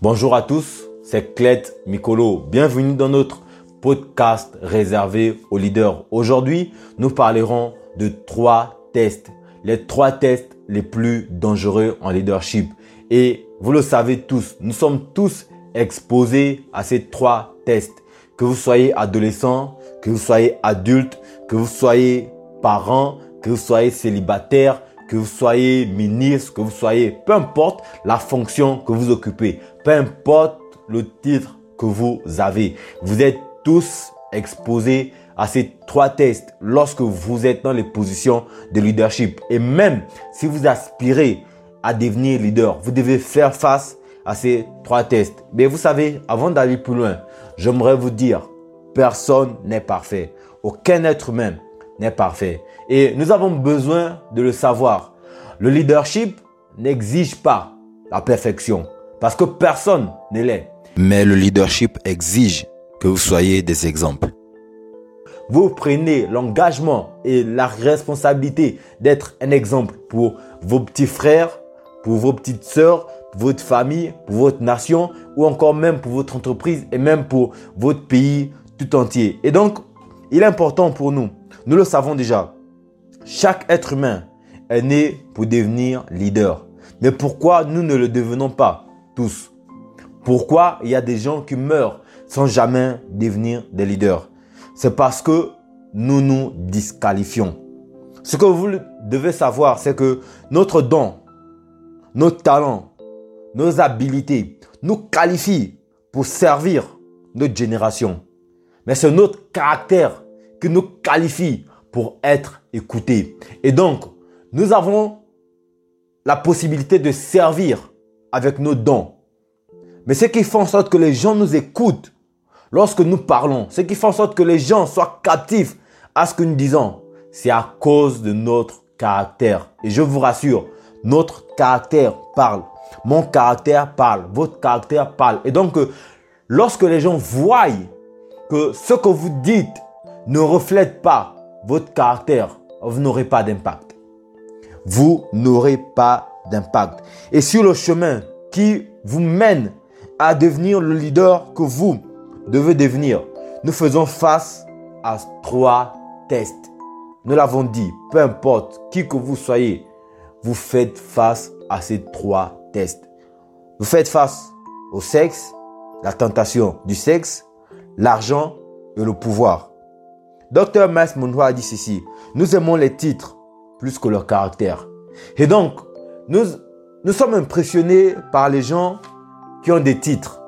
Bonjour à tous, c'est Clette Mikolo. Bienvenue dans notre podcast réservé aux leaders. Aujourd'hui, nous parlerons de trois tests. Les trois tests les plus dangereux en leadership. Et vous le savez tous, nous sommes tous exposés à ces trois tests. Que vous soyez adolescent, que vous soyez adulte, que vous soyez parent, que vous soyez célibataire, que vous soyez ministre, que vous soyez, peu importe la fonction que vous occupez, peu importe le titre que vous avez, vous êtes tous exposés à ces trois tests lorsque vous êtes dans les positions de leadership. Et même si vous aspirez à devenir leader, vous devez faire face à ces trois tests. Mais vous savez, avant d'aller plus loin, j'aimerais vous dire, personne n'est parfait. Aucun être humain n'est parfait. Et nous avons besoin de le savoir. Le leadership n'exige pas la perfection parce que personne ne l'est. Mais le leadership exige que vous soyez des exemples. Vous prenez l'engagement et la responsabilité d'être un exemple pour vos petits frères, pour vos petites sœurs, pour votre famille, pour votre nation ou encore même pour votre entreprise et même pour votre pays tout entier. Et donc, il est important pour nous nous le savons déjà. Chaque être humain est né pour devenir leader. Mais pourquoi nous ne le devenons pas tous? Pourquoi il y a des gens qui meurent sans jamais devenir des leaders? C'est parce que nous nous disqualifions. Ce que vous devez savoir, c'est que notre don, nos talents, nos habiletés nous qualifient pour servir notre génération. Mais c'est notre caractère qui nous qualifie pour être écoutés. Et donc, nous avons la possibilité de servir avec nos dons. Mais ce qui fait en sorte que les gens nous écoutent lorsque nous parlons, ce qui fait en sorte que les gens soient captifs à ce que nous disons, c'est à cause de notre caractère. Et je vous rassure, notre caractère parle. Mon caractère parle. Votre caractère parle. Et donc, lorsque les gens voient que ce que vous dites ne reflète pas votre caractère, vous n'aurez pas d'impact. Vous n'aurez pas d'impact. Et sur le chemin qui vous mène à devenir le leader que vous devez devenir, nous faisons face à trois tests. Nous l'avons dit, peu importe qui que vous soyez, vous faites face à ces trois tests. Vous faites face au sexe, la tentation du sexe, l'argent et le pouvoir. Dr. Monroe a dit ceci. Nous aimons les titres plus que leur caractère. Et donc, nous, nous sommes impressionnés par les gens qui ont des titres,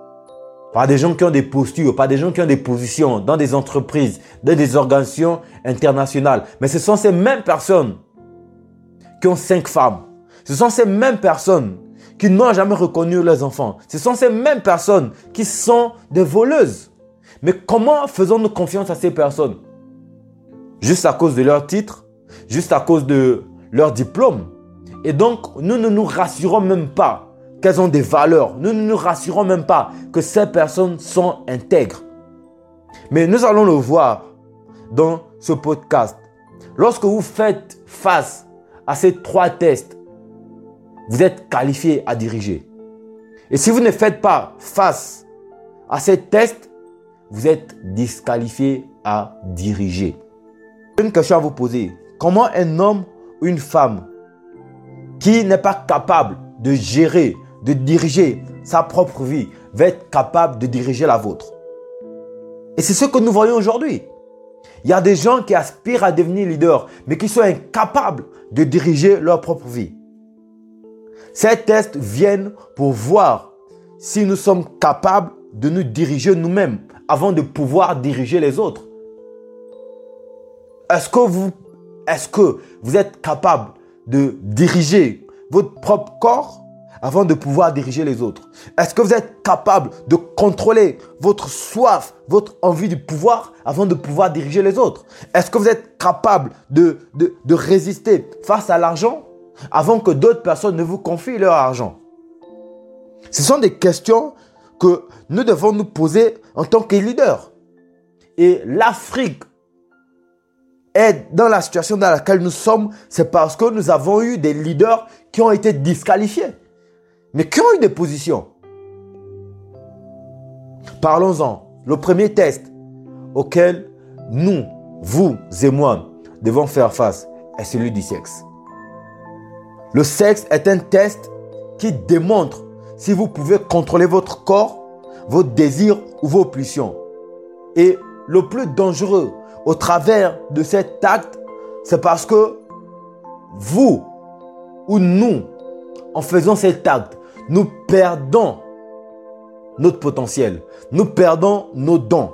par des gens qui ont des postures, par des gens qui ont des positions dans des entreprises, dans des organisations internationales. Mais ce sont ces mêmes personnes qui ont cinq femmes. Ce sont ces mêmes personnes qui n'ont jamais reconnu leurs enfants. Ce sont ces mêmes personnes qui sont des voleuses. Mais comment faisons-nous confiance à ces personnes? Juste à cause de leur titre, juste à cause de leur diplôme. Et donc, nous ne nous rassurons même pas qu'elles ont des valeurs. Nous ne nous rassurons même pas que ces personnes sont intègres. Mais nous allons le voir dans ce podcast. Lorsque vous faites face à ces trois tests, vous êtes qualifié à diriger. Et si vous ne faites pas face à ces tests, vous êtes disqualifié à diriger une question à vous poser. Comment un homme ou une femme qui n'est pas capable de gérer, de diriger sa propre vie, va être capable de diriger la vôtre? Et c'est ce que nous voyons aujourd'hui. Il y a des gens qui aspirent à devenir leaders, mais qui sont incapables de diriger leur propre vie. Ces tests viennent pour voir si nous sommes capables de nous diriger nous-mêmes avant de pouvoir diriger les autres. Est-ce que vous, êtes capable de diriger votre propre corps avant de pouvoir diriger les autres? Est-ce que vous êtes capable de contrôler votre soif, votre envie du pouvoir avant de pouvoir diriger les autres? Est-ce que vous êtes capable de résister face à l'argent avant que d'autres personnes ne vous confient leur argent? Ce sont des questions que nous devons nous poser en tant que leaders. Et l'Afrique est dans la situation dans laquelle nous sommes, c'est parce que nous avons eu des leaders qui ont été disqualifiés, mais qui ont eu des positions? Parlons-en. Le premier test auquel nous, vous et moi, devons faire face est celui du sexe. Le sexe est un test qui démontre si vous pouvez contrôler votre corps, vos désirs ou vos pulsions. Et le plus dangereux au travers de cet acte, c'est parce que vous ou nous, en faisant cet acte, nous perdons notre potentiel, nous perdons nos dons.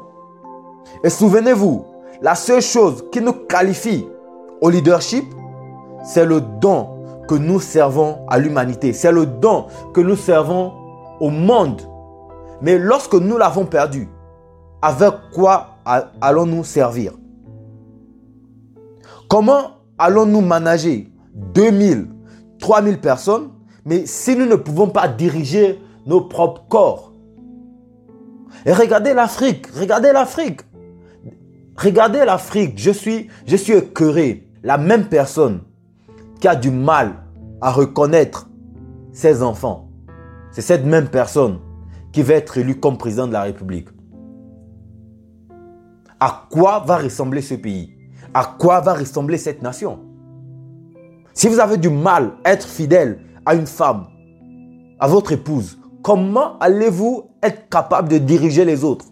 Et souvenez-vous, la seule chose qui nous qualifie au leadership, c'est le don que nous servons à l'humanité. C'est le don que nous servons au monde. Mais lorsque nous l'avons perdu, avec quoi allons-nous servir? Comment allons-nous manager 2000, 3000 personnes, mais si nous ne pouvons pas diriger nos propres corps? Et regardez l'Afrique, regardez l'Afrique. Regardez l'Afrique, je suis, je suis écœuré. La même personne qui a du mal à reconnaître ses enfants, c'est cette même personne qui va être élue comme président de la République. À quoi va ressembler ce pays? À quoi va ressembler cette nation? Si vous avez du mal à être fidèle à une femme, à votre épouse, comment allez-vous être capable de diriger les autres?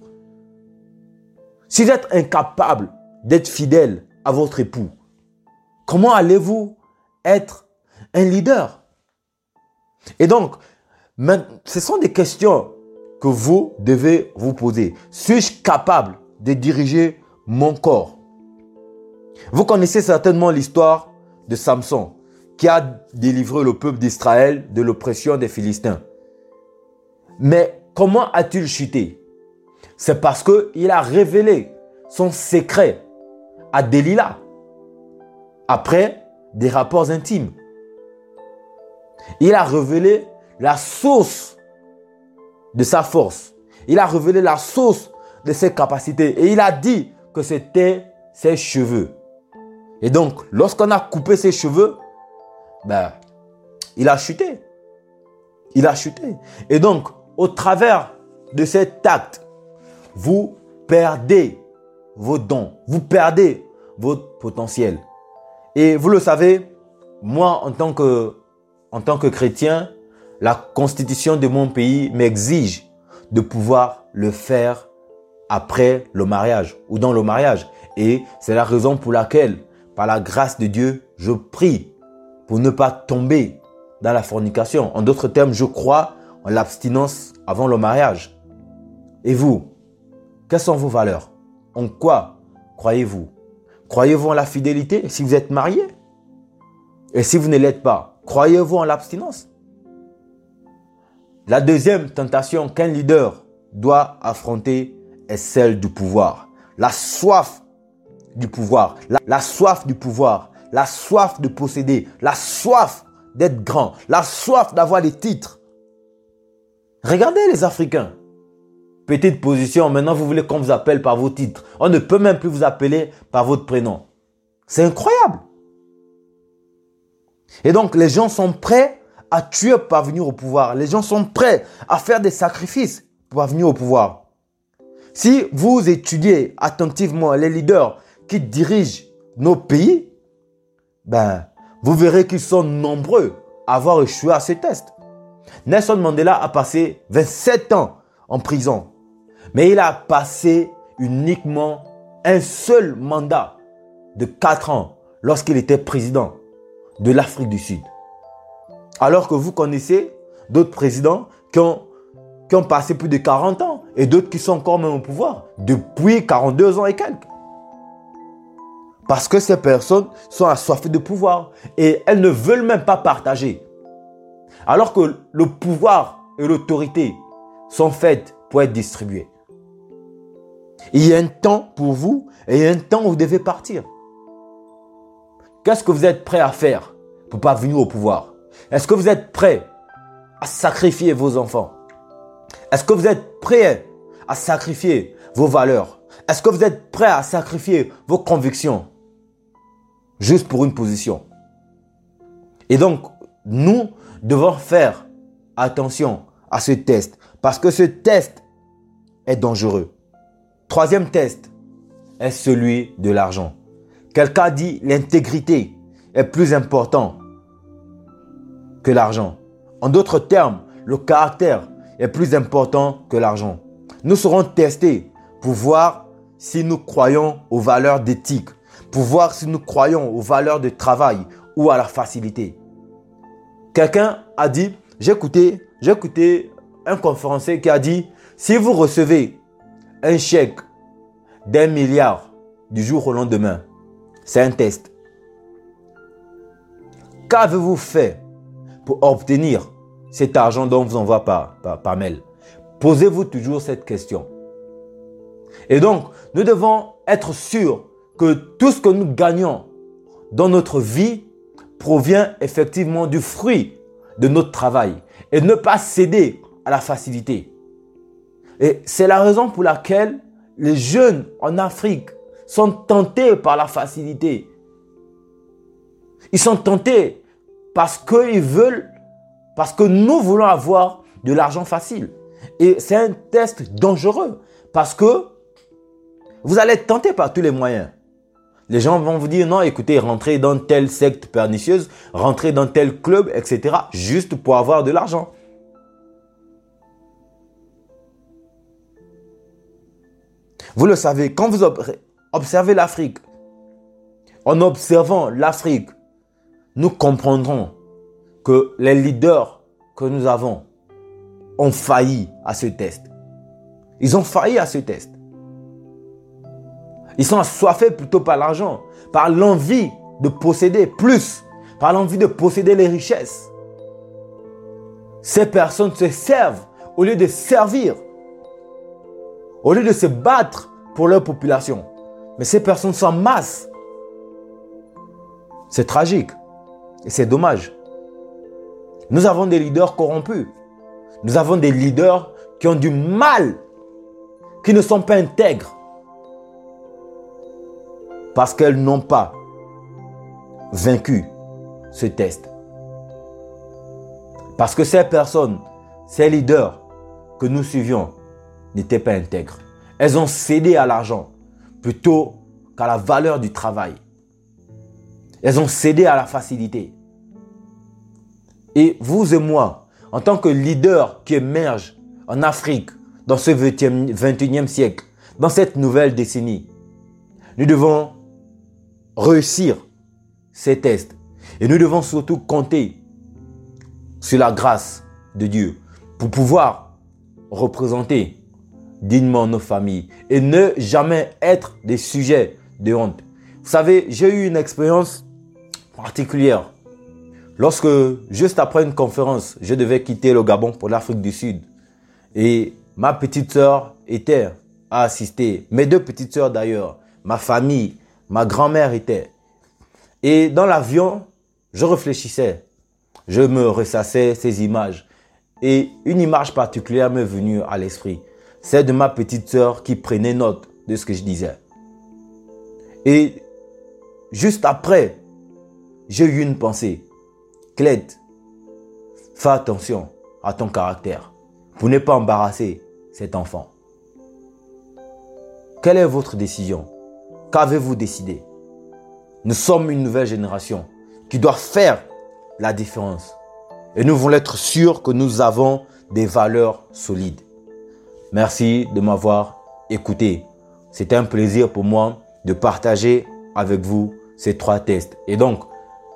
Si vous êtes incapable d'être fidèle à votre époux, comment allez-vous être un leader? Et donc, ce sont des questions que vous devez vous poser. Suis-je capable de diriger mon corps Vous connaissez certainement l'histoire de Samson qui a délivré le peuple d'Israël de l'oppression des Philistins. Mais comment a-t-il chuté? C'est parce qu'il a révélé son secret à Delilah. Après des rapports intimes. Il a révélé la source de sa force. Il a révélé la source de ses capacités. Et il a dit que c'était ses cheveux. Et donc, lorsqu'on a coupé ses cheveux, ben, il a chuté. Il a chuté. Et donc, au travers de cet acte, vous perdez vos dons. Vous perdez votre potentiel. Et vous le savez, moi, en tant que, en tant que chrétien, la constitution de mon pays m'exige de pouvoir le faire après le mariage ou dans le mariage. Et c'est la raison pour laquelle, par la grâce de Dieu, je prie pour ne pas tomber dans la fornication. En d'autres termes, je crois en l'abstinence avant le mariage. Et vous, quelles sont vos valeurs? En quoi croyez-vous? Croyez-vous en la fidélité si vous êtes marié? Et si vous ne l'êtes pas, croyez-vous en l'abstinence? La deuxième tentation qu'un leader doit affronter est celle du pouvoir. La soif du pouvoir. La, soif du pouvoir. La soif de posséder. La soif d'être grand. La soif d'avoir des titres. Regardez les Africains. Petite position, maintenant vous voulez qu'on vous appelle par vos titres. On ne peut même plus vous appeler par votre prénom. C'est incroyable. Et donc les gens sont prêts à tuer pour parvenir au pouvoir. Les gens sont prêts à faire des sacrifices pour parvenir au pouvoir. Si vous étudiez attentivement les leaders qui dirigent nos pays, ben, vous verrez qu'ils sont nombreux à avoir échoué à ces tests. Nelson Mandela a passé 27 ans en prison, mais il a passé uniquement un seul mandat de 4 ans lorsqu'il était président de l'Afrique du Sud. Alors que vous connaissez d'autres présidents qui ont qui ont passé plus de 40 ans et d'autres qui sont encore même au pouvoir depuis 42 ans et quelques. Parce que ces personnes sont assoiffées de pouvoir et elles ne veulent même pas partager. Alors que le pouvoir et l'autorité sont faites pour être distribués. Il y a un temps pour vous et il y a un temps où vous devez partir. Qu'est-ce que vous êtes prêt à faire pour parvenir au pouvoir? Est-ce que vous êtes prêt à sacrifier vos enfants? Est-ce que vous êtes prêt à sacrifier vos valeurs? Est-ce que vous êtes prêt à sacrifier vos convictions? Juste pour une position Et donc, nous devons faire attention à ce test parce que ce test est dangereux. Troisième test est celui de l'argent. Quelqu'un dit l'intégrité est plus important que l'argent. En d'autres termes, le caractère est plus important que l'argent. Nous serons testés pour voir si nous croyons aux valeurs d'éthique, pour voir si nous croyons aux valeurs de travail ou à la facilité. Quelqu'un a dit, j'ai écouté, un conférencier qui a dit, si vous recevez un chèque d'un milliard du jour au lendemain, c'est un test. Qu'avez-vous fait pour obtenir cet argent dont vous envoie par, par mail Posez-vous toujours cette question. Et donc, nous devons être sûrs que tout ce que nous gagnons dans notre vie provient effectivement du fruit de notre travail et ne pas céder à la facilité. Et c'est la raison pour laquelle les jeunes en Afrique sont tentés par la facilité. Ils sont tentés parce qu'ils veulent, parce que nous voulons avoir de l'argent facile. Et c'est un test dangereux parce que vous allez être tenté par tous les moyens. Les gens vont vous dire non, écoutez, rentrez dans telle secte pernicieuse, rentrez dans tel club, etc. juste pour avoir de l'argent. Vous le savez, quand vous observez l'Afrique, en observant l'Afrique, nous comprendrons que les leaders que nous avons ont failli à ce test. Ils ont failli à ce test. Ils sont assoiffés plutôt par l'argent, par l'envie de posséder plus, par l'envie de posséder les richesses. Ces personnes se servent au lieu de servir, au lieu de se battre pour leur population. Mais ces personnes sont en masse. C'est tragique et c'est dommage. Nous avons des leaders corrompus. Nous avons des leaders qui ont du mal, qui ne sont pas intègres, parce qu'elles n'ont pas vaincu ce test. Parce que ces personnes, ces leaders que nous suivions n'étaient pas intègres. Elles ont cédé à l'argent plutôt qu'à la valeur du travail. Elles ont cédé à la facilité. Et vous et moi, en tant que leaders qui émergent en Afrique dans ce 21e siècle, dans cette nouvelle décennie, nous devons réussir ces tests. Et nous devons surtout compter sur la grâce de Dieu pour pouvoir représenter dignement nos familles et ne jamais être des sujets de honte. Vous savez, j'ai eu une expérience particulière. Lorsque, juste après une conférence, je devais quitter le Gabon pour l'Afrique du Sud. Et ma petite sœur était à assister, mes deux petites sœurs d'ailleurs, ma famille, ma grand-mère était. Et dans l'avion, je réfléchissais. Je me ressassais ces images. Et une image particulière m'est venue à l'esprit. C'est de ma petite sœur qui prenait note de ce que je disais. Et juste après, j'ai eu une pensée. Cled, fais attention à ton caractère pour ne pas embarrasser cet enfant. Quelle est votre décision? Qu'avez-vous décidé? Nous sommes une nouvelle génération qui doit faire la différence. Et nous voulons être sûrs que nous avons des valeurs solides. Merci de m'avoir écouté. C'était un plaisir pour moi de partager avec vous ces trois tests. Et donc,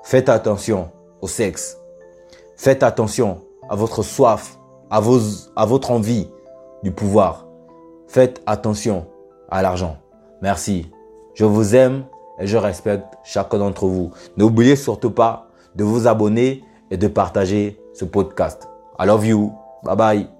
faites attention au sexe. Faites attention à votre soif, à, vos, à votre envie du pouvoir. Faites attention à l'argent. Merci. Je vous aime et je respecte chacun d'entre vous. N'oubliez surtout pas de vous abonner et de partager ce podcast. I love you. Bye bye.